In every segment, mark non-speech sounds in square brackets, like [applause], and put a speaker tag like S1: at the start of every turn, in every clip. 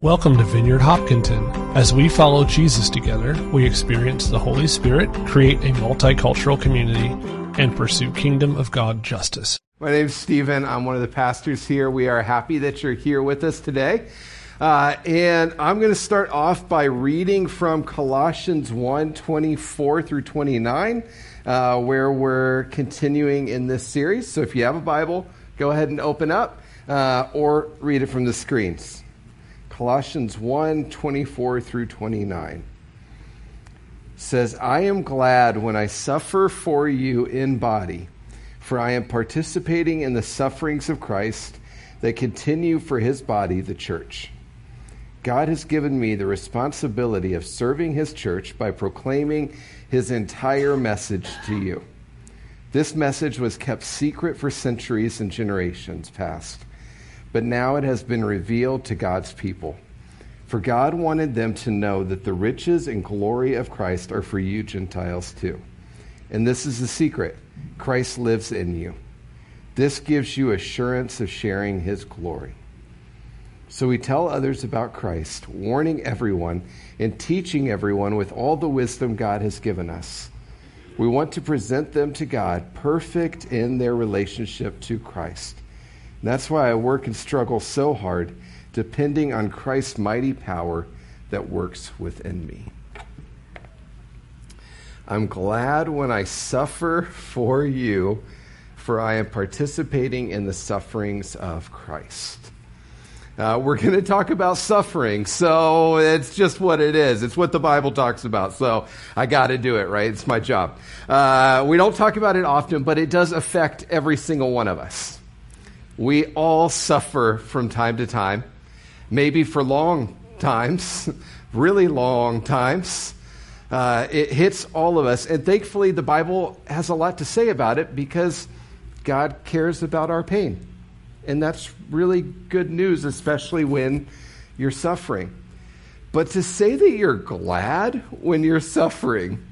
S1: Welcome to Vineyard Hopkinton. As we follow Jesus together, we experience the Holy Spirit, create a multicultural community, and pursue kingdom of God justice.
S2: My name is Stephen. I'm one of the pastors here. We are happy that you're here with us today. Uh, and I'm going to start off by reading from Colossians 1 24 through 29, uh, where we're continuing in this series. So if you have a Bible, go ahead and open up uh, or read it from the screens. Colossians 1 24 through 29 says, I am glad when I suffer for you in body, for I am participating in the sufferings of Christ that continue for his body, the church. God has given me the responsibility of serving his church by proclaiming his entire message to you. This message was kept secret for centuries and generations past but now it has been revealed to God's people. For God wanted them to know that the riches and glory of Christ are for you Gentiles too. And this is the secret Christ lives in you. This gives you assurance of sharing his glory. So we tell others about Christ, warning everyone and teaching everyone with all the wisdom God has given us. We want to present them to God perfect in their relationship to Christ. That's why I work and struggle so hard, depending on Christ's mighty power that works within me. I'm glad when I suffer for you, for I am participating in the sufferings of Christ. Uh, we're going to talk about suffering, so it's just what it is. It's what the Bible talks about, so I got to do it, right? It's my job. Uh, we don't talk about it often, but it does affect every single one of us. We all suffer from time to time, maybe for long times, [laughs] really long times. Uh, it hits all of us. And thankfully, the Bible has a lot to say about it because God cares about our pain. And that's really good news, especially when you're suffering. But to say that you're glad when you're suffering,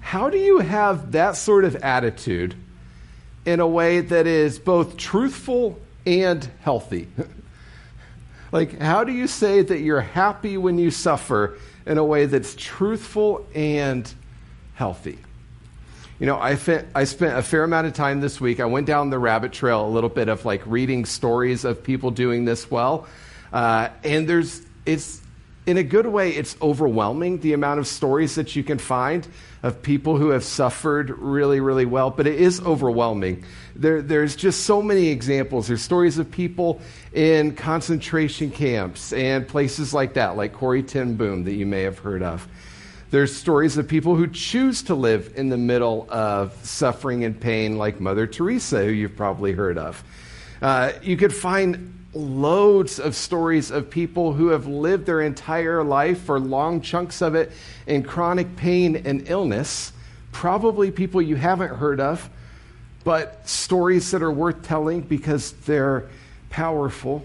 S2: how do you have that sort of attitude in a way that is both truthful and healthy. [laughs] like, how do you say that you're happy when you suffer in a way that's truthful and healthy? You know, I, fe- I spent a fair amount of time this week. I went down the rabbit trail a little bit of like reading stories of people doing this well. Uh, and there's, it's, in a good way, it's overwhelming the amount of stories that you can find of people who have suffered really, really well, but it is overwhelming. There, there's just so many examples. There's stories of people in concentration camps and places like that, like Corrie ten Boom, that you may have heard of. There's stories of people who choose to live in the middle of suffering and pain, like Mother Teresa, who you've probably heard of. Uh, you could find loads of stories of people who have lived their entire life or long chunks of it in chronic pain and illness. Probably people you haven't heard of, but stories that are worth telling because they're powerful.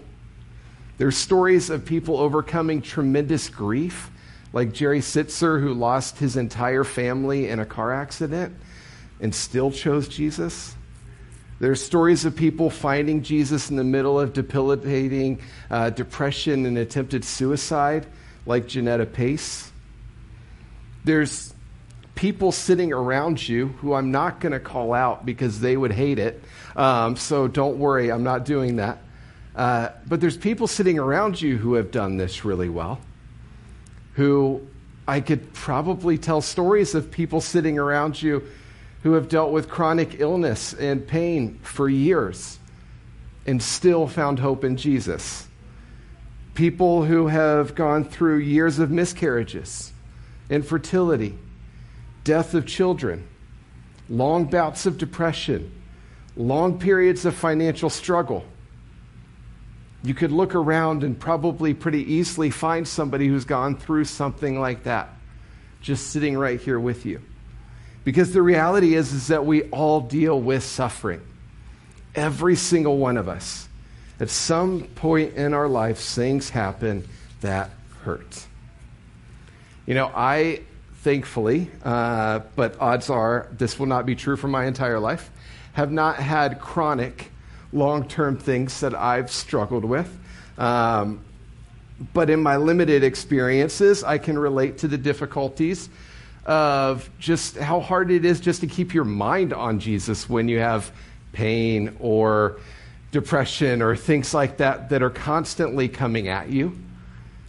S2: There's stories of people overcoming tremendous grief, like Jerry Sittser, who lost his entire family in a car accident and still chose Jesus. There's stories of people finding Jesus in the middle of debilitating uh, depression and attempted suicide, like Janetta Pace. There's people sitting around you who I'm not going to call out because they would hate it. Um, so don't worry, I'm not doing that. Uh, but there's people sitting around you who have done this really well, who I could probably tell stories of people sitting around you who have dealt with chronic illness and pain for years and still found hope in Jesus. People who have gone through years of miscarriages, infertility, death of children, long bouts of depression, long periods of financial struggle. You could look around and probably pretty easily find somebody who's gone through something like that, just sitting right here with you. Because the reality is, is that we all deal with suffering. Every single one of us. At some point in our lives, things happen that hurt. You know, I thankfully, uh, but odds are this will not be true for my entire life, have not had chronic, long term things that I've struggled with. Um, but in my limited experiences, I can relate to the difficulties of just how hard it is just to keep your mind on Jesus when you have pain or depression or things like that that are constantly coming at you.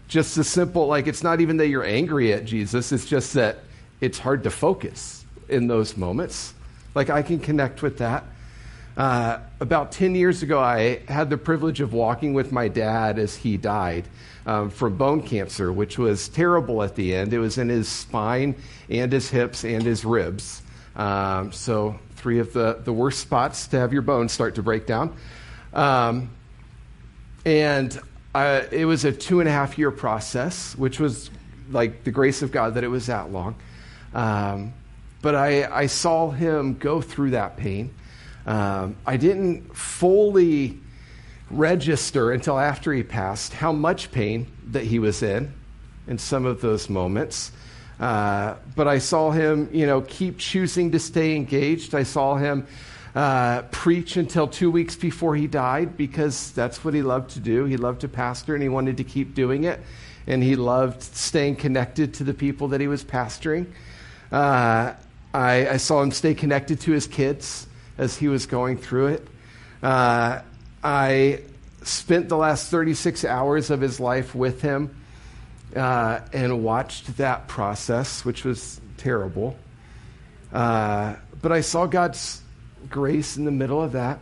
S2: Just as simple, like it's not even that you're angry at Jesus, it's just that it's hard to focus in those moments. Like I can connect with that. Uh, about 10 years ago, I had the privilege of walking with my dad as he died um, from bone cancer, which was terrible at the end. It was in his spine and his hips and his ribs. Um, so, three of the, the worst spots to have your bones start to break down. Um, and I, it was a two and a half year process, which was like the grace of God that it was that long. Um, but I, I saw him go through that pain. Um, I didn't fully register until after he passed how much pain that he was in in some of those moments. Uh, but I saw him, you know, keep choosing to stay engaged. I saw him uh, preach until two weeks before he died because that's what he loved to do. He loved to pastor and he wanted to keep doing it. And he loved staying connected to the people that he was pastoring. Uh, I, I, saw him stay connected to his kids as he was going through it. Uh, I spent the last 36 hours of his life with him uh, and watched that process, which was terrible. Uh, but I saw God's grace in the middle of that.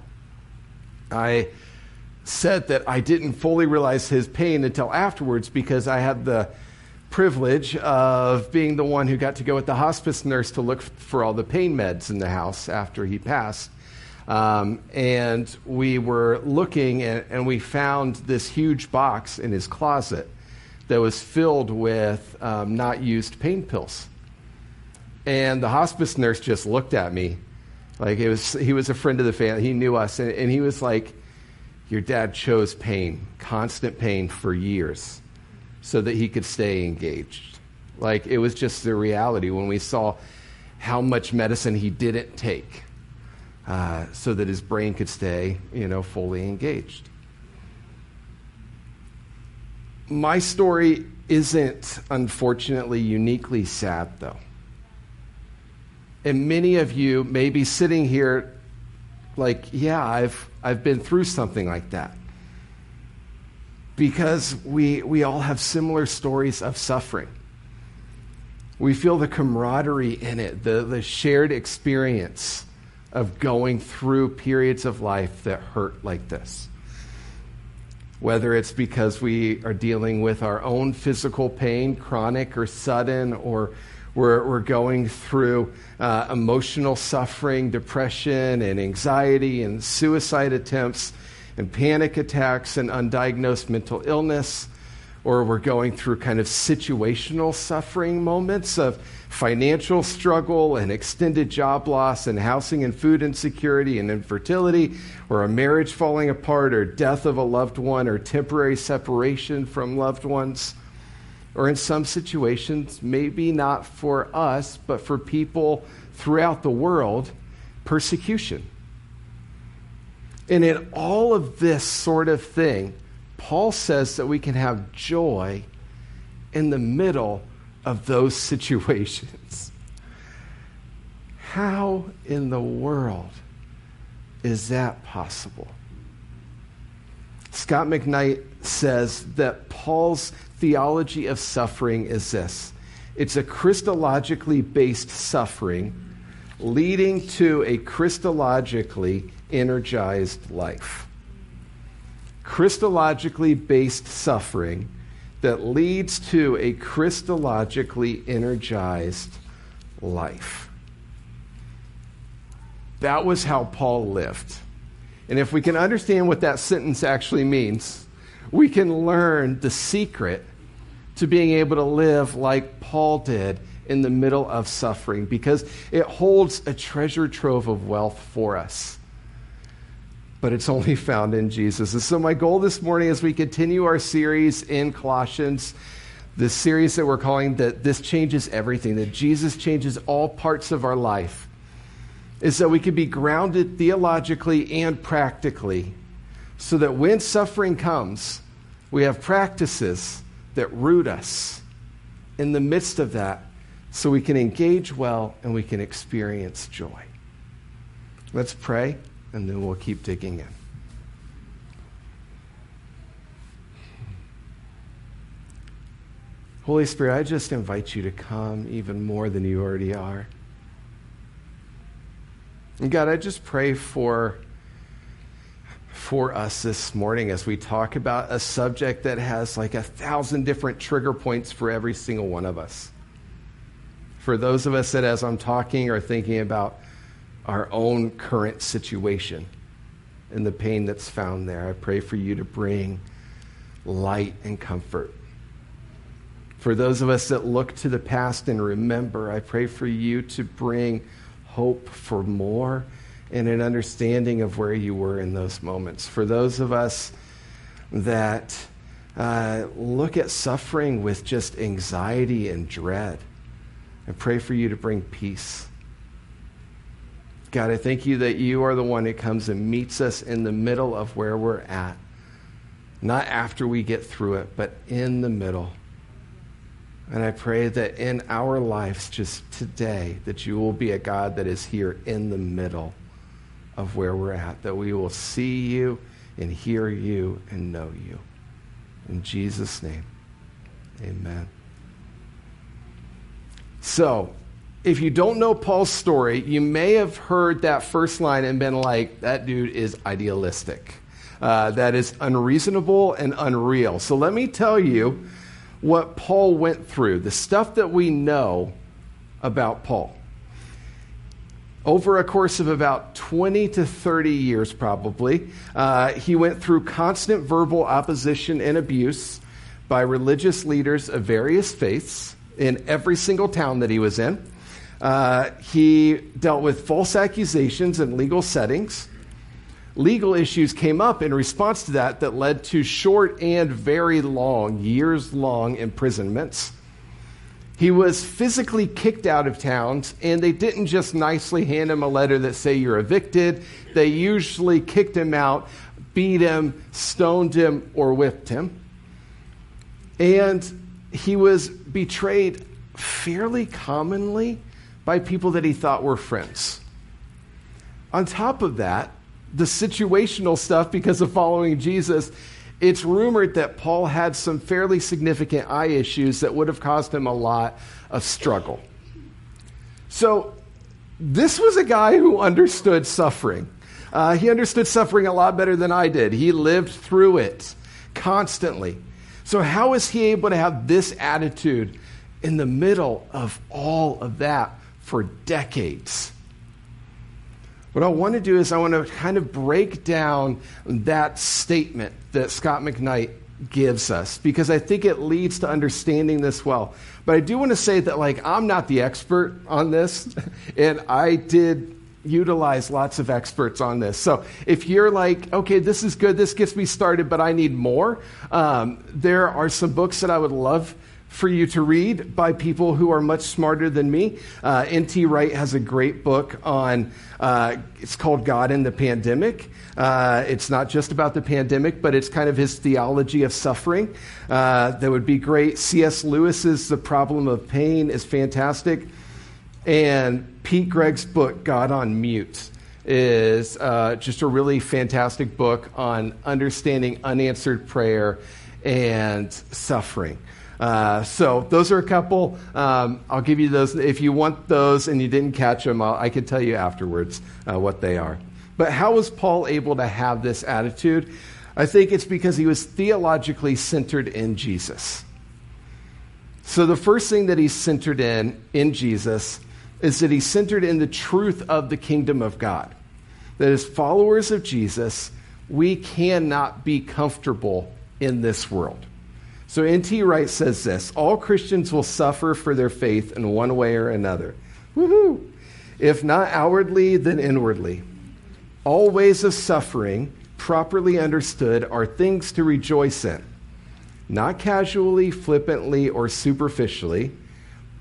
S2: I said that I didn't fully realize his pain until afterwards because I had the privilege of being the one who got to go with the hospice nurse to look for all the pain meds in the house after he passed. Um, and we were looking and, and, we found this huge box in his closet that was filled with um, not used pain pills. And the hospice nurse just looked at me like it was, he was a friend of the family. He knew us, and, and he was like, "Your dad chose pain, constant pain, for years, so that he could stay engaged." Like it was just the reality when we saw how much medicine he didn't take, uh, so that his brain could stay, you know, fully engaged. My story isn't, unfortunately, uniquely sad, though. And many of you may be sitting here like, yeah, I've, I've been through something like that. Because we, we all have similar stories of suffering. We feel the camaraderie in it, the, the shared experience of going through periods of life that hurt like this. Whether it's because we are dealing with our own physical pain, chronic or sudden, or we're, we're going through uh, emotional suffering, depression, and anxiety, and suicide attempts, and panic attacks, and undiagnosed mental illness. Or we're going through kind of situational suffering moments of financial struggle and extended job loss and housing and food insecurity and infertility, or a marriage falling apart, or death of a loved one, or temporary separation from loved ones or in some situations, maybe not for us, but for people throughout the world, persecution. And in all of this sort of thing, Paul says that we can have joy in the middle of those [laughs] situations. How in the world is that possible? Scot McKnight says that Paul's theology of suffering is this it's a Christologically based suffering leading to a Christologically energized life. Christologically based suffering that leads to a Christologically energized life. That was how Paul lived. And if we can understand what that sentence actually means, we can learn the secret to being able to live like Paul did in the middle of suffering because it holds a treasure trove of wealth for us. But it's only found in Jesus. And so, my goal this morning as we continue our series in Colossians, this series that we're calling that this changes everything, that Jesus changes all parts of our life, is that we can be grounded theologically and practically so that when suffering comes, we have practices that root us in the midst of that so we can engage well and we can experience joy. Let's pray, and then we'll keep digging in. Holy Spirit, I just invite you to come even more than you already are. And God, I just pray for for us this morning as we talk about a subject that has like a thousand different trigger points for every single one of us. For those of us that, as I'm talking, are thinking about our own current situation and the pain that's found there, I pray for you to bring light and comfort. For those of us that look to the past and remember, I pray for you to bring hope for more and an understanding of where you were in those moments. For those of us that uh, look at suffering with just anxiety and dread, I pray for you to bring peace. God, I thank you that you are the one that comes and meets us in the middle of where we're at. Not after we get through it, but in the middle. And I pray that in our lives, just today, that you will be a God that is here in the middle of where we're at, that we will see you and hear you and know you. In Jesus' name, amen. So, if you don't know Paul's story, you may have heard that first line and been like, that dude is idealistic. Uh, that is unreasonable and unreal. So, let me tell you what Paul went through, the stuff that we know about Paul over a course of about 20 to 30 years, probably, uh, he went through constant verbal opposition and abuse by religious leaders of various faiths in every single town that he was in. Uh, he dealt with false accusations in legal settings. Legal issues came up in response to that that led to short and very long, years long imprisonments. He was physically kicked out of towns, and they didn't just nicely hand him a letter that say you're evicted. They usually kicked him out, beat him, stoned him, or whipped him. And he was betrayed fairly commonly by people that he thought were friends. On top of that, the situational stuff because of following Jesus it's rumored that Paul had some fairly significant eye issues that would have caused him a lot of struggle. So, this was a guy who understood suffering. Uh, he understood suffering a lot better than I did. He lived through it constantly. So, how is he able to have this attitude in the middle of all of that for decades? What I want to do is I want to kind of break down that statement that Scot McKnight gives us because I think it leads to understanding this well. But I do want to say that like I'm not the expert on this [laughs] and I did utilize lots of experts on this. So if you're like, okay, this is good, this gets me started, but I need more, um, there are some books that I would love for you to read by people who are much smarter than me. Uh, N.T. Wright has a great book on, uh, it's called God in the Pandemic. Uh, it's not just about the pandemic, but it's kind of his theology of suffering. Uh, that would be great. C.S. Lewis's The Problem of Pain is fantastic. And Pete Greig's book, God on Mute, is uh, just a really fantastic book on understanding unanswered prayer and suffering. Uh, so those are a couple. Um, I'll give you those. If you want those and you didn't catch them, I'll, i can tell you afterwards uh, what they are. But how was Paul able to have this attitude? I think it's because he was theologically centered in Jesus. So the first thing that he's centered in, in Jesus, is that he's centered in the truth of the kingdom of God. That as followers of Jesus, we cannot be comfortable in this world. So N.T. Wright says this All Christians will suffer for their faith in one way or another. Woohoo! If not outwardly, then inwardly. All ways of suffering, properly understood, are things to rejoice in. Not casually, flippantly, or superficially,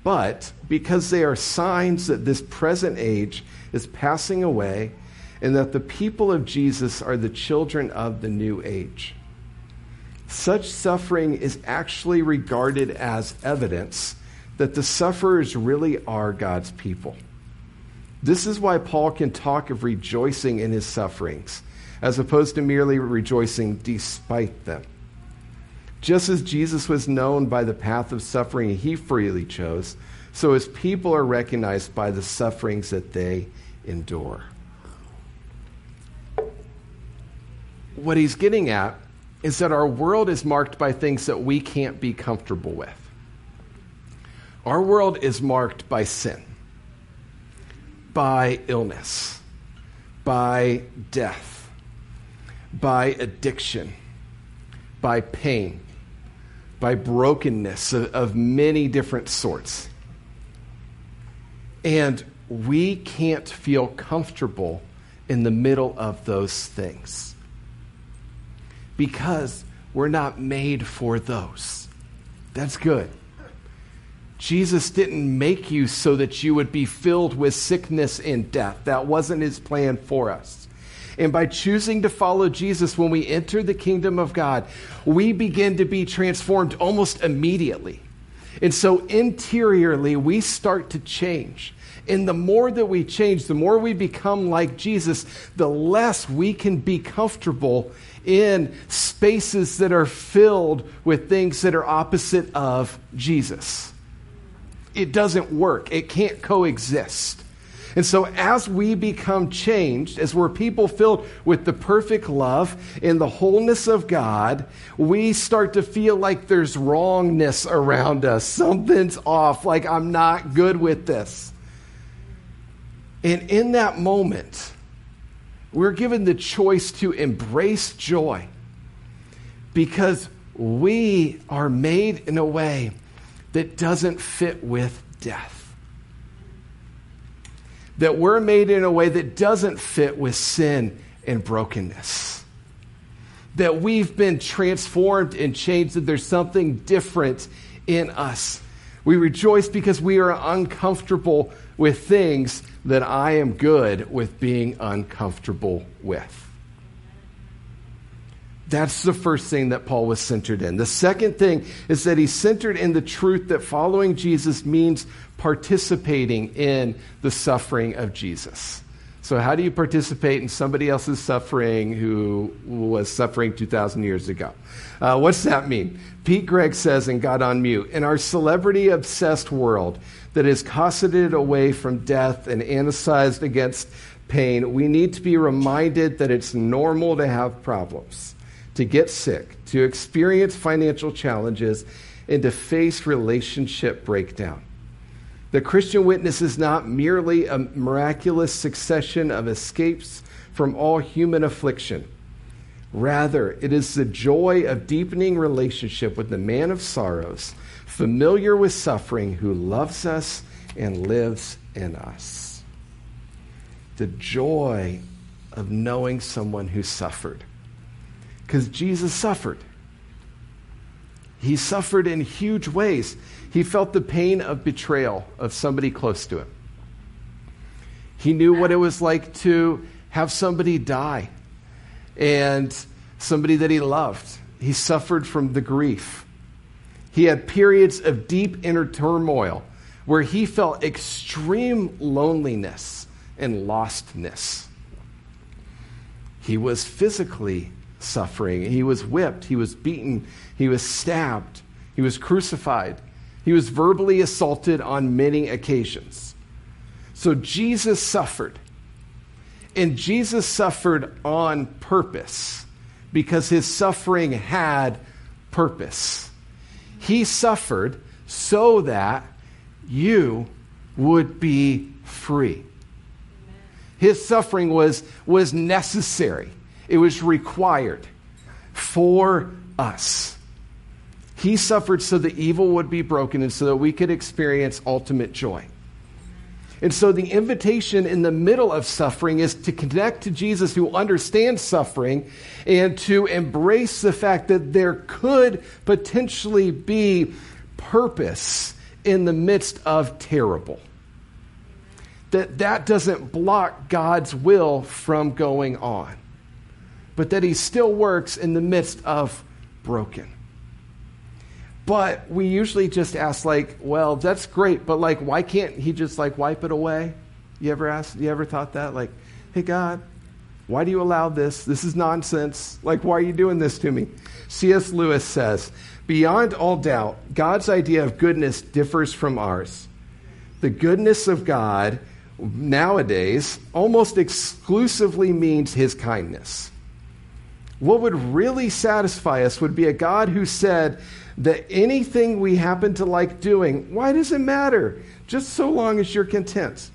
S2: but because they are signs that this present age is passing away and that the people of Jesus are the children of the new age. Such suffering is actually regarded as evidence that the sufferers really are God's people. This is why Paul can talk of rejoicing in his sufferings, as opposed to merely rejoicing despite them. Just as Jesus was known by the path of suffering he freely chose, so his people are recognized by the sufferings that they endure. What he's getting at is that our world is marked by things that we can't be comfortable with. Our world is marked by sin, by illness, by death, by addiction, by pain, by brokenness of, of many different sorts. And we can't feel comfortable in the middle of those things because we're not made for those. That's good. Jesus didn't make you so that you would be filled with sickness and death. That wasn't his plan for us. And by choosing to follow Jesus when we enter the kingdom of God, we begin to be transformed almost immediately. And so interiorly, we start to change. And the more that we change, the more we become like Jesus, the less we can be comfortable in spaces that are filled with things that are opposite of Jesus. It doesn't work, it can't coexist. And so, as we become changed, as we're people filled with the perfect love and the wholeness of God, we start to feel like there's wrongness around us. Something's off, like I'm not good with this. And in that moment, we're given the choice to embrace joy because we are made in a way that doesn't fit with death. That we're made in a way that doesn't fit with sin and brokenness. That we've been transformed and changed, that there's something different in us. We rejoice because we are uncomfortable with things that I am good with being uncomfortable with. That's the first thing that Paul was centered in. The second thing is that he's centered in the truth that following Jesus means participating in the suffering of Jesus. So, how do you participate in somebody else's suffering who was suffering 2,000 years ago? Uh, what's that mean? Pete Greig says in God on Mute In our celebrity obsessed world that is cosseted away from death and anesthesized against pain, we need to be reminded that it's normal to have problems, to get sick, to experience financial challenges, and to face relationship breakdown. The Christian witness is not merely a miraculous succession of escapes from all human affliction. Rather, it is the joy of deepening relationship with the man of sorrows, familiar with suffering, who loves us and lives in us. The joy of knowing someone who suffered. Because Jesus suffered. He suffered in huge ways. He felt the pain of betrayal of somebody close to him. He knew what it was like to have somebody die and somebody that he loved. He suffered from the grief. He had periods of deep inner turmoil where he felt extreme loneliness and lostness. He was physically suffering. He was whipped. He was beaten. He was stabbed. He was crucified. He was verbally assaulted on many occasions. So Jesus suffered. And Jesus suffered on purpose because his suffering had purpose. He suffered so that you would be free. His suffering was, was necessary, it was required for us. He suffered so that evil would be broken and so that we could experience ultimate joy. And so the invitation in the middle of suffering is to connect to Jesus who understands suffering and to embrace the fact that there could potentially be purpose in the midst of terrible. That that doesn't block God's will from going on. But that he still works in the midst of broken. But we usually just ask, like, well, that's great, but like, why can't he just like wipe it away? You ever asked, you ever thought that? Like, hey, God, why do you allow this? This is nonsense. Like, why are you doing this to me? C.S. Lewis says, beyond all doubt, God's idea of goodness differs from ours. The goodness of God nowadays almost exclusively means his kindness. What would really satisfy us would be a God who said that anything we happen to like doing, why does it matter? Just so long as you're content.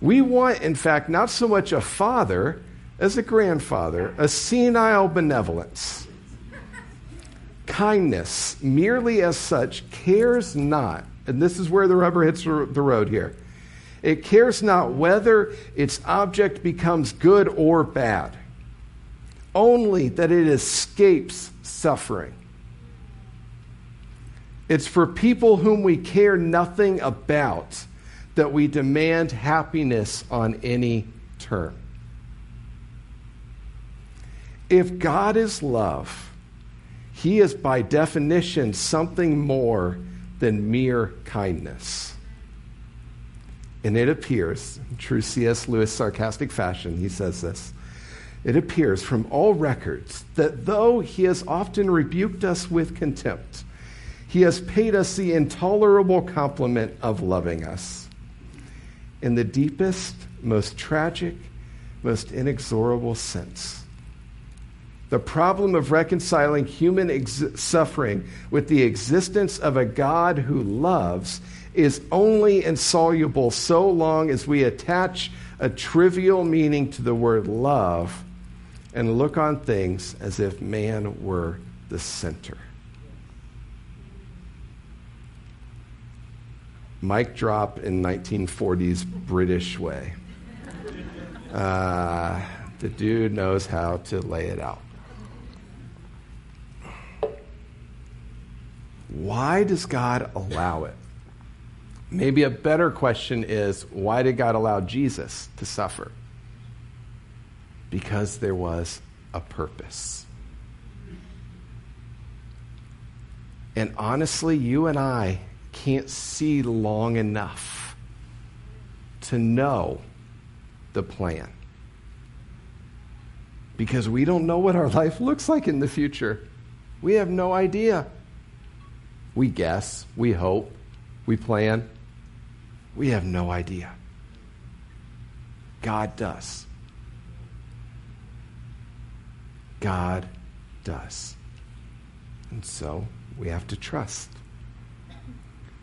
S2: We want, in fact, not so much a father as a grandfather, a senile benevolence. Kindness, merely as such, cares not, and this is where the rubber hits the road here. It cares not whether its object becomes good or bad only that it escapes suffering. It's for people whom we care nothing about that we demand happiness on any term. If God is love, he is by definition something more than mere kindness. And it appears, in true C.S. Lewis sarcastic fashion, he says this it appears from all records that though he has often rebuked us with contempt, he has paid us the intolerable compliment of loving us. In the deepest, most tragic, most inexorable sense. The problem of reconciling human ex- suffering with the existence of a God who loves is only insoluble so long as we attach a trivial meaning to the word love and look on things as if man were the center. Mic drop in 1940s British way. Uh, the dude knows how to lay it out. Why does God allow it? Maybe a better question is why did God allow Jesus to suffer? Because there was a purpose. And honestly, you and I can't see long enough to know the plan. Because we don't know what our [laughs] life looks like in the future. We have no idea. We guess, we hope, we plan. We have no idea. God does. God does. And so we have to trust.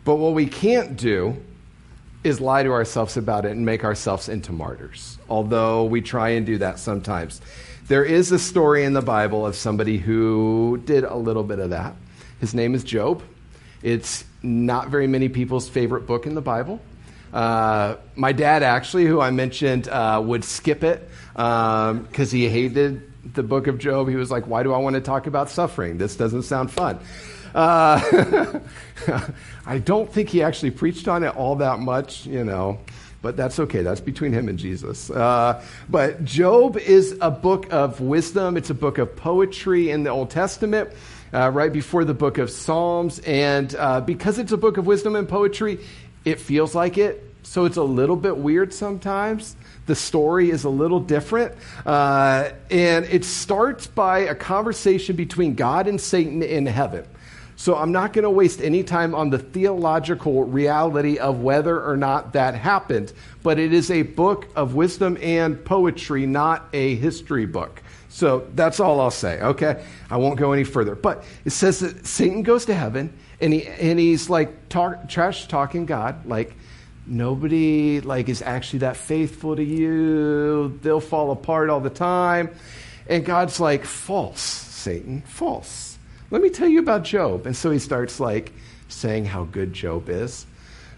S2: But what we can't do is lie to ourselves about it and make ourselves into martyrs, although we try and do that sometimes. There is a story in the Bible of somebody who did a little bit of that. His name is Job. It's not very many people's favorite book in the Bible. Uh, my dad, actually, who I mentioned, uh, would skip it because um, he hated the book of Job, he was like, Why do I want to talk about suffering? This doesn't sound fun. Uh, [laughs] I don't think he actually preached on it all that much, you know, but that's okay. That's between him and Jesus. Uh, but Job is a book of wisdom, it's a book of poetry in the Old Testament. Uh, right before the book of Psalms. And uh, because it's a book of wisdom and poetry, it feels like it. So it's a little bit weird sometimes the story is a little different. Uh, and it starts by a conversation between God and Satan in heaven. So I'm not going to waste any time on the theological reality of whether or not that happened, but it is a book of wisdom and poetry, not a history book. So that's all I'll say, okay? I won't go any further. But it says that Satan goes to heaven and, he, and he's like talk, trash talking God, like, nobody like is actually that faithful to you they'll fall apart all the time and god's like false satan false let me tell you about job and so he starts like saying how good job is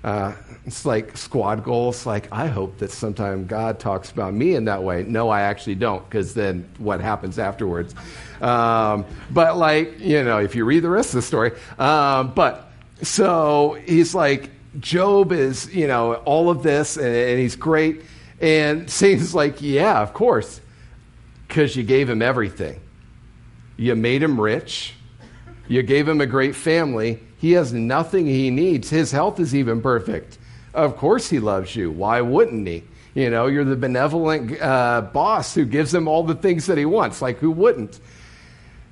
S2: uh, it's like squad goals like i hope that sometime god talks about me in that way no i actually don't because then what happens afterwards um, but like you know if you read the rest of the story um, but so he's like Job is, you know, all of this and, and he's great. And [laughs] Satan's like, yeah, of course, because you gave him everything. You made him rich. You gave him a great family. He has nothing he needs. His health is even perfect. Of course, he loves you. Why wouldn't he? You know, you're the benevolent uh, boss who gives him all the things that he wants. Like, who wouldn't?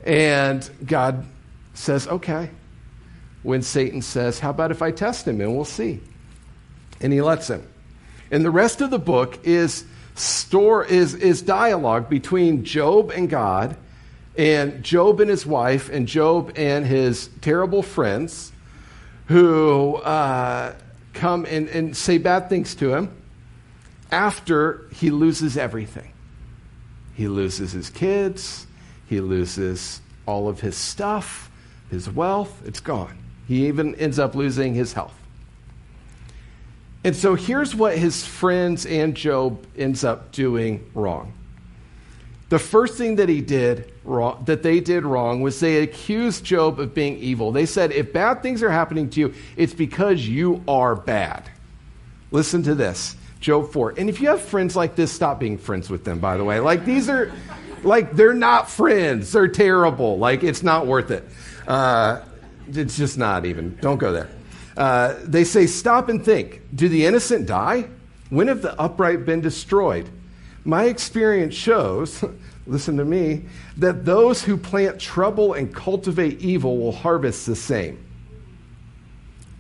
S2: And God says, okay. When Satan says, how about if I test him and we'll see? And he lets him. And the rest of the book is store is, is dialogue between Job and God, and Job and his wife, and Job and his terrible friends who uh, come and, and say bad things to him after he loses everything. He loses his kids, he loses all of his stuff, his wealth, it's gone. He even ends up losing his health. And so here's what his friends and Job ends up doing wrong. The first thing that he did wrong, that they did wrong was they accused Job of being evil. They said, if bad things are happening to you, it's because you are bad. Listen to this. Job 4. And if you have friends like this, stop being friends with them, by the way. Like, these are, like, they're not friends. They're terrible. Like, it's not worth it. Uh, it's just not even. Don't go there. Uh, they say, Stop and think. Do the innocent die? When have the upright been destroyed? My experience shows, [laughs] listen to me, that those who plant trouble and cultivate evil will harvest the same.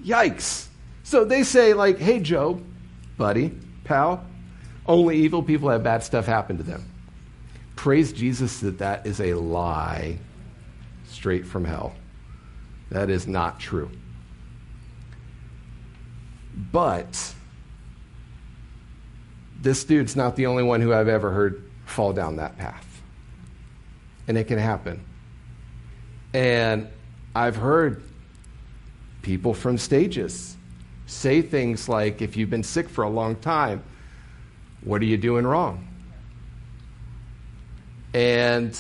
S2: Yikes. So they say, like, hey, Job, buddy, pal, only evil people have bad stuff happen to them. Praise Jesus that that is a lie straight from hell. That is not true. But this dude's not the only one who I've ever heard fall down that path. And it can happen. And I've heard people from stages say things like, if you've been sick for a long time, what are you doing wrong? And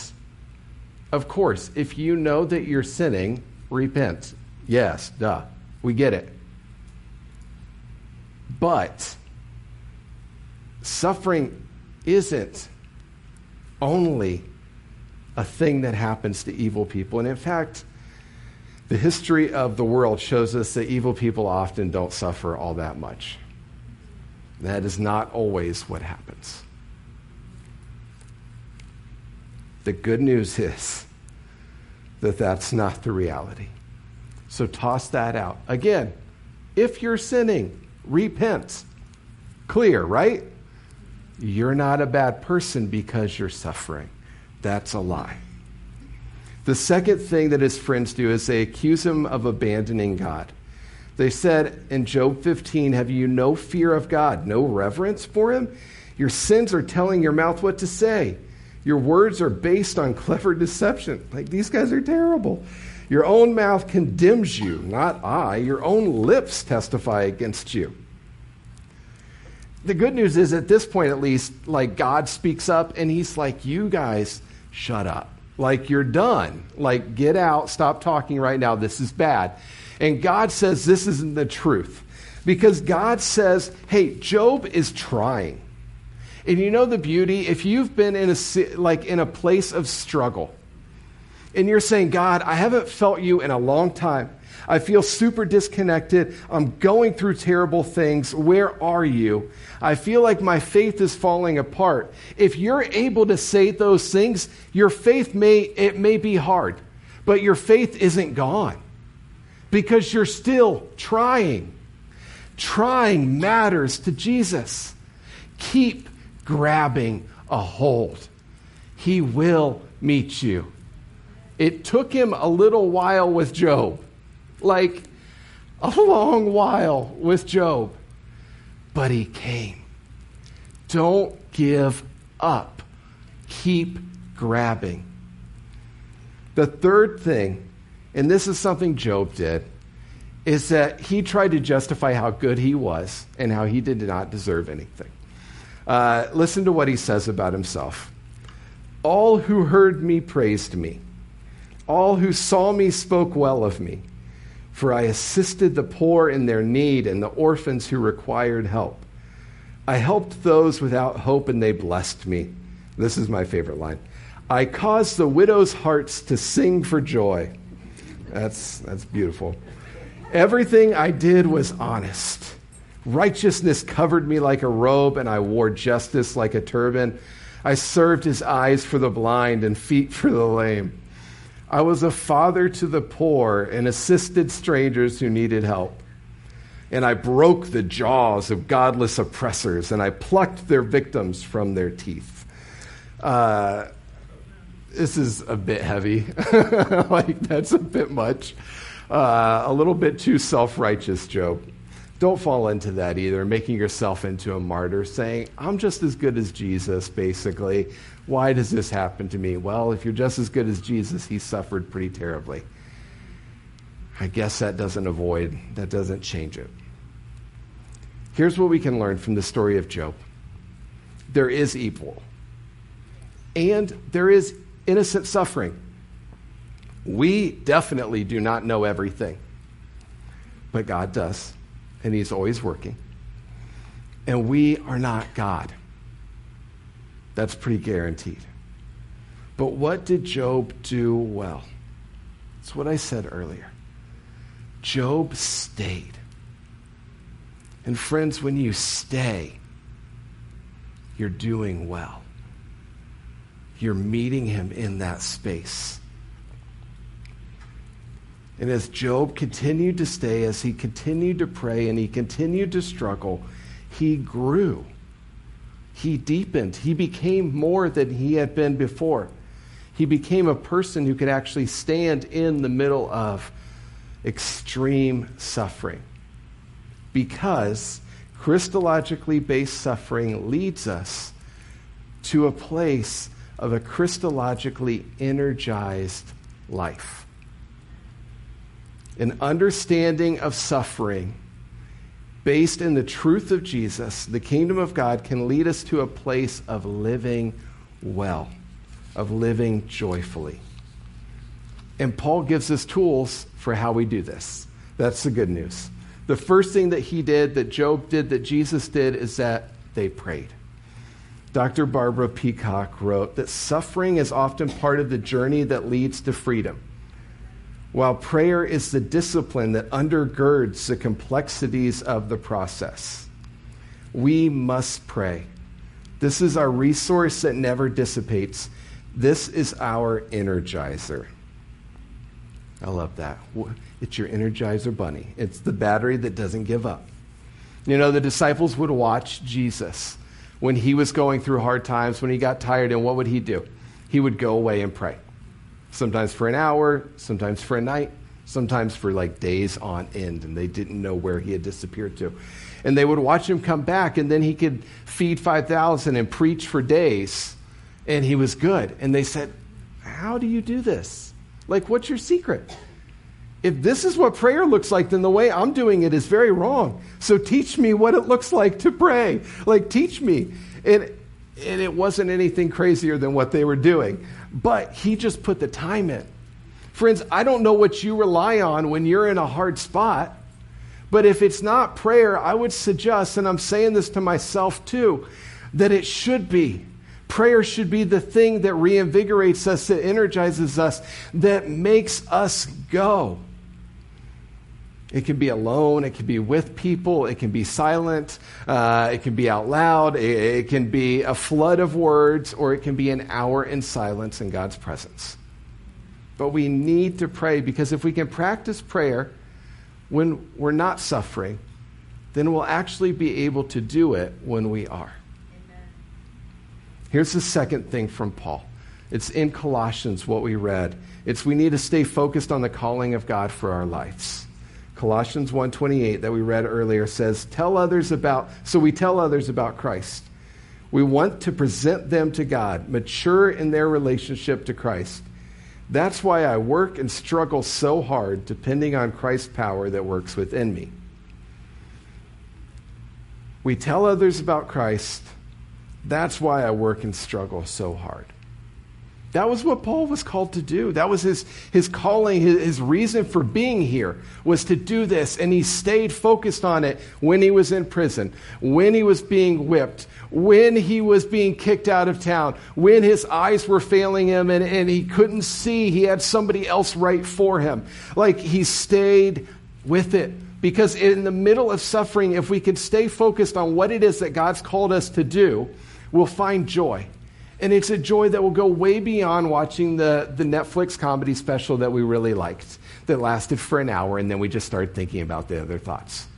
S2: of course, if you know that you're sinning, repent. Yes, duh. We get it. But suffering isn't only a thing that happens to evil people. And in fact, the history of the world shows us that evil people often don't suffer all that much. That is not always what happens. The good news is that that's not the reality. So toss that out. Again, if you're sinning, repent. Clear, right? You're not a bad person because you're suffering. That's a lie. The second thing that his friends do is they accuse him of abandoning God. They said in Job 15, Have you no fear of God, no reverence for him? Your sins are telling your mouth what to say. Your words are based on clever deception. Like, these guys are terrible. Your own mouth condemns you, not I. Your own lips testify against you. The good news is, at this point at least, like God speaks up and he's like, You guys, shut up. Like, you're done. Like, get out, stop talking right now. This is bad. And God says, This isn't the truth. Because God says, Hey, Job is trying. And you know the beauty? If you've been in a, like, in a place of struggle, and you're saying, God, I haven't felt you in a long time. I feel super disconnected. I'm going through terrible things. Where are you? I feel like my faith is falling apart. If you're able to say those things, your faith may it may be hard, but your faith isn't gone because you're still trying. Trying matters to Jesus. Keep grabbing a hold. He will meet you. It took him a little while with Job, like a long while with Job, but he came. Don't give up. Keep grabbing. The third thing, and this is something Job did, is that he tried to justify how good he was and how he did not deserve anything. Uh, listen to what he says about himself. All who heard me praised me. All who saw me spoke well of me, for I assisted the poor in their need and the orphans who required help. I helped those without hope, and they blessed me. This is my favorite line. I caused the widow's hearts to sing for joy. That's, that's beautiful. Everything I did was honest. Righteousness covered me like a robe, and I wore justice like a turban. I served his eyes for the blind and feet for the lame. I was a father to the poor and assisted strangers who needed help. And I broke the jaws of godless oppressors, and I plucked their victims from their teeth. Uh, this is a bit heavy. [laughs] like, that's a bit much. Uh, a little bit too self righteous, Job. Don't fall into that either, making yourself into a martyr, saying, I'm just as good as Jesus, basically. Why does this happen to me? Well, if you're just as good as Jesus, he suffered pretty terribly. I guess that doesn't avoid, that doesn't change it. Here's what we can learn from the story of Job there is evil, and there is innocent suffering. We definitely do not know everything, but God does, and He's always working. And we are not God. That's pretty guaranteed. But what did Job do well? It's what I said earlier. Job stayed. And friends, when you stay, you're doing well. You're meeting him in that space. And as Job continued to stay, as he continued to pray and he continued to struggle, he grew. He deepened. He became more than he had been before. He became a person who could actually stand in the middle of extreme suffering. Because Christologically based suffering leads us to a place of a Christologically energized life an understanding of suffering based in the truth of Jesus, the kingdom of God can lead us to a place of living well, of living joyfully. And Paul gives us tools for how we do this. That's the good news. The first thing that he did, that Job did, that Jesus did, is that they prayed. Dr. Barbara Peacock wrote that suffering is often part of the journey that leads to freedom while prayer is the discipline that undergirds the complexities of the process. We must pray. This is our resource that never dissipates. This is our energizer. I love that. It's your energizer bunny. It's the battery that doesn't give up. You know, the disciples would watch Jesus when he was going through hard times, when he got tired, and what would he do? He would go away and pray sometimes for an hour, sometimes for a night, sometimes for like days on end, and they didn't know where he had disappeared to. And they would watch him come back, and then he could feed 5,000 and preach for days, and he was good. And they said, How do you do this? Like, what's your secret? If this is what prayer looks like, then the way I'm doing it is very wrong. So teach me what it looks like to pray. Like, teach me. And, and it wasn't anything crazier than what they were doing but he just put the time in. Friends, I don't know what you rely on when you're in a hard spot, but if it's not prayer, I would suggest, and I'm saying this to myself too, that it should be. Prayer should be the thing that reinvigorates us, that energizes us, that makes us go. It can be alone, it can be with people, it can be silent, uh, it can be out loud, it, it can be a flood of words, or it can be an hour in silence in God's presence. But we need to pray because if we can practice prayer when we're not suffering, then we'll actually be able to do it when we are. Amen. Here's the second thing from Paul. It's in Colossians, what we read. It's we need to stay focused on the calling of God for our lives. Colossians 1:28 that we read earlier says, "Tell others about so we tell others about Christ. We want to present them to God, mature in their relationship to Christ. That's why I work and struggle so hard depending on Christ's power that works within me." We tell others about Christ. That's why I work and struggle so hard. That was what Paul was called to do. That was his, his calling, his, his, reason for being here was to do this. And he stayed focused on it when he was in prison, when he was being whipped, when he was being kicked out of town, when his eyes were failing him and, and he couldn't see. He had somebody else write for him. Like he stayed with it. Because in the middle of suffering, if we can stay focused on what it is that God's called us to do, we'll find joy. And it's a joy that will go way beyond watching the, the Netflix comedy special that we really liked, that lasted for an hour, and then we just started thinking about the other thoughts.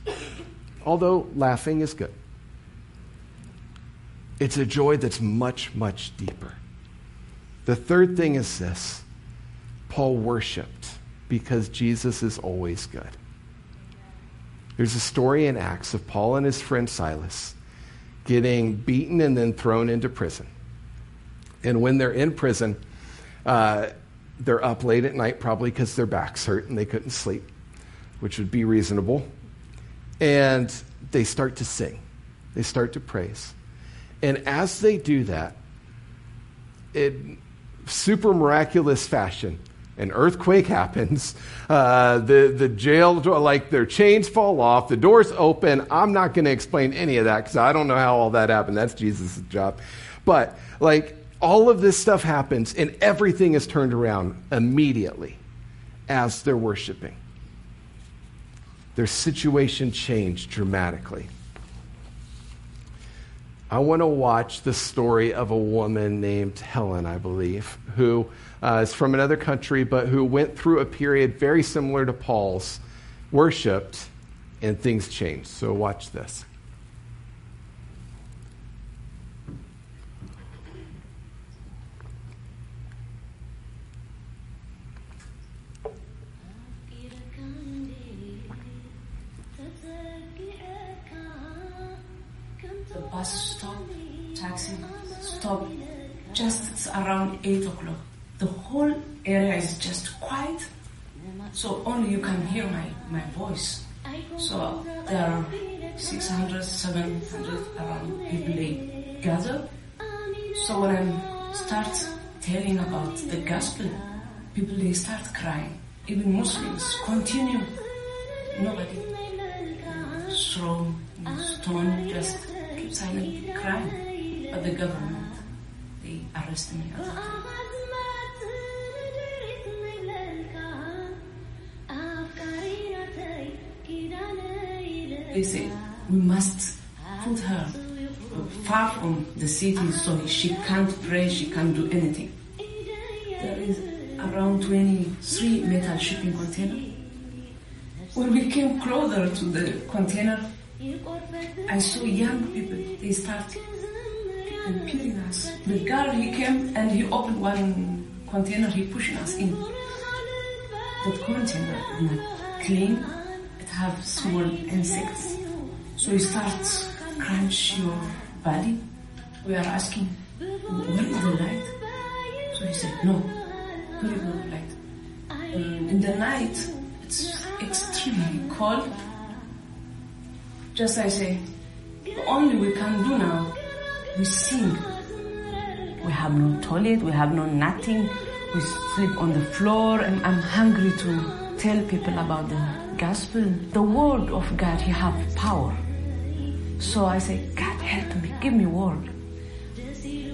S2: Although laughing is good. It's a joy that's much, much deeper. The third thing is this Paul worshiped because Jesus is always good. There's a story in Acts of Paul and his friend Silas getting beaten and then thrown into prison. And when they're in prison, uh, they're up late at night, probably because their backs hurt and they couldn't sleep, which would be reasonable. And they start to sing, they start to praise. And as they do that, in super miraculous fashion, an earthquake happens. Uh, the, the jail, like their chains fall off, the doors open. I'm not going to explain any of that because I don't know how all that happened. That's Jesus' job. But, like, all of this stuff happens and everything is turned around immediately as they're worshiping. Their situation changed dramatically. I want to watch the story of a woman named Helen, I believe, who uh, is from another country, but who went through a period very similar to Paul's, worshiped, and things changed. So watch this.
S3: Bus stop, taxi stop, just around 8 o'clock. The whole area is just quiet, so only you can hear my, my voice. So there are 600, 700 around people they gather. So when I start telling about the gospel, people they start crying. Even Muslims continue. Nobody throw stone, just silent crime. But the government, they arrest me They say we must put her far from the city so she can't pray, she can't do anything. There is around 23 metal shipping containers. When we came closer to the container, I saw young people, they started impeding us. The guard, he came and he opened one container, he pushed us in. The container not clean, it have small insects. So he starts crunch your body. We are asking, where is the light? So he said, no, there is no light. Um, in the night, it's extremely cold just I say, the only we can do now, we sing. We have no toilet, we have no nothing. We sleep on the floor and I'm hungry to tell people about the gospel. The word of God, He have power. So I say, God help me, give me word.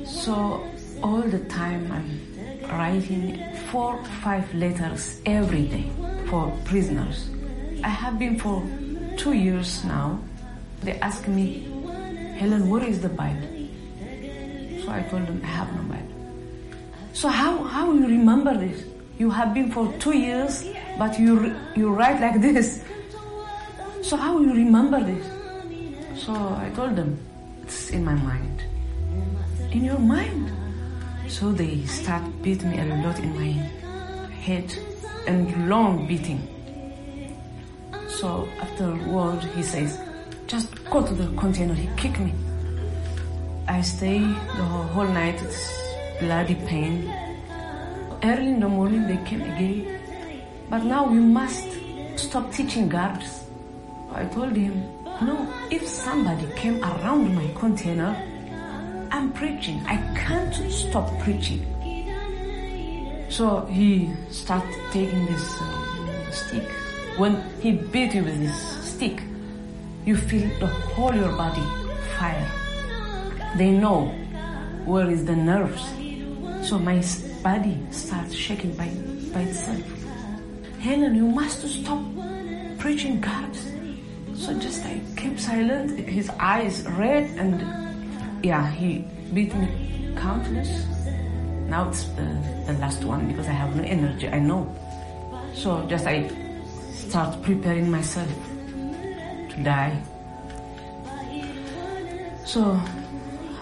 S3: So all the time I'm writing four, five letters every day for prisoners. I have been for two years now, they asked me, Helen, what is the Bible? So I told them, I have no Bible. So how, how you remember this? You have been for two years, but you, you write like this. So how you remember this? So I told them, it's in my mind. In your mind? So they start beat me a lot in my head and long beating. So afterward, he says, just go to the container. He kicked me. I stay the whole night. It's bloody pain. Early in the morning, they came again. But now we must stop teaching guards. I told him, no, if somebody came around my container, I'm preaching. I can't stop preaching. So he started taking this uh, stick. When he beat you with his stick, you feel the whole your body fire. They know where is the nerves. So my body starts shaking by, by itself. Helen, you must stop preaching God. So just I kept silent, his eyes red and yeah, he beat me countless. Now it's the, the last one because I have no energy, I know. So just I start preparing myself to die. So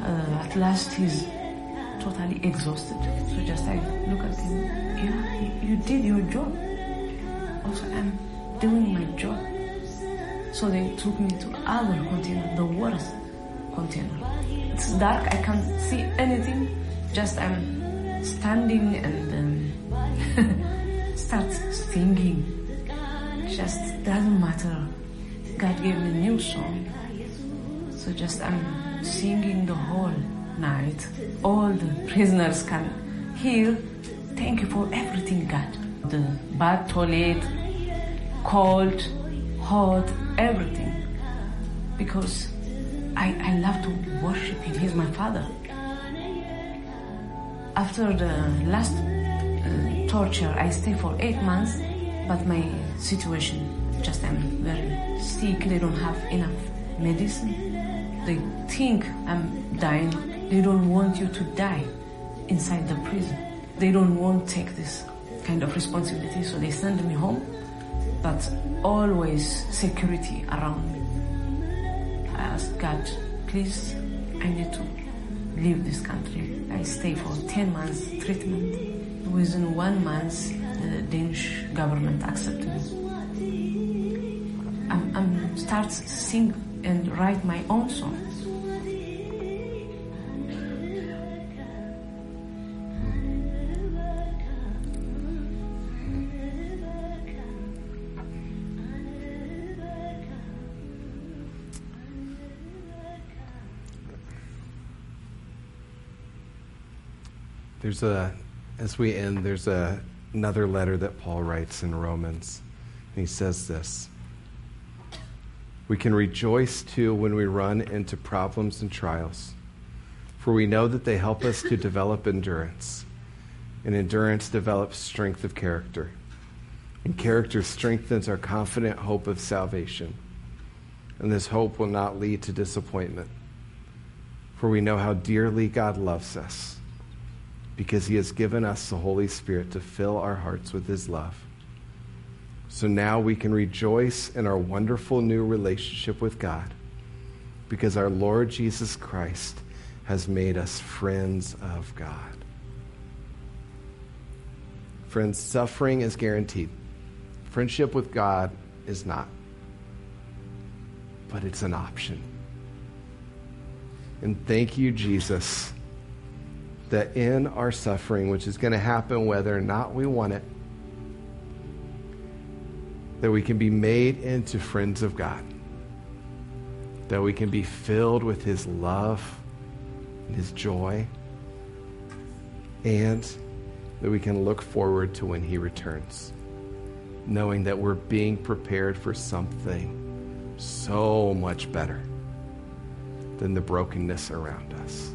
S3: uh, at last he's totally exhausted. So just I look at him, yeah, you, did your job. Also I'm doing my job. So they took me to other container, the worst container. It's dark, I can't see anything. Just I'm standing and um, [laughs] start singing. Just doesn't matter. God gave me a new song. So just I'm singing the whole night. All the prisoners can hear. Thank you for everything, God. The bad toilet, cold, hot, everything. Because I, I love to worship Him. He's my Father. After the last uh, torture, I stayed for eight months, but my situation just I'm very sick. They don't have enough medicine. They think I'm dying. They don't want you to die inside the prison. They don't want to take this kind of responsibility, so they send me home. But always security around me. I ask God, please, I need to leave this country. I stay for 10 months treatment. Within one month, the Danish government accepted me. I'm, I'm start sing and write my own songs.
S2: There's a, as we end, there's a, another letter that Paul writes in Romans. And he says this We can rejoice too when we run into problems and trials, for we know that they help us to develop endurance. And endurance develops strength of character. And character strengthens our confident hope of salvation. And this hope will not lead to disappointment. For we know how dearly God loves us because he has given us the Holy Spirit to fill our hearts with his love. So now we can rejoice in our wonderful new relationship with God because our Lord Jesus Christ has made us friends of God. Friends, suffering is guaranteed. Friendship with God is not. But it's an option. And thank you, Jesus that in our suffering, which is going to happen whether or not we want it, that we can be made into friends of God, that we can be filled with His love and His joy, and that we can look forward to when He returns, knowing that we're being prepared for something so much better than the brokenness around us.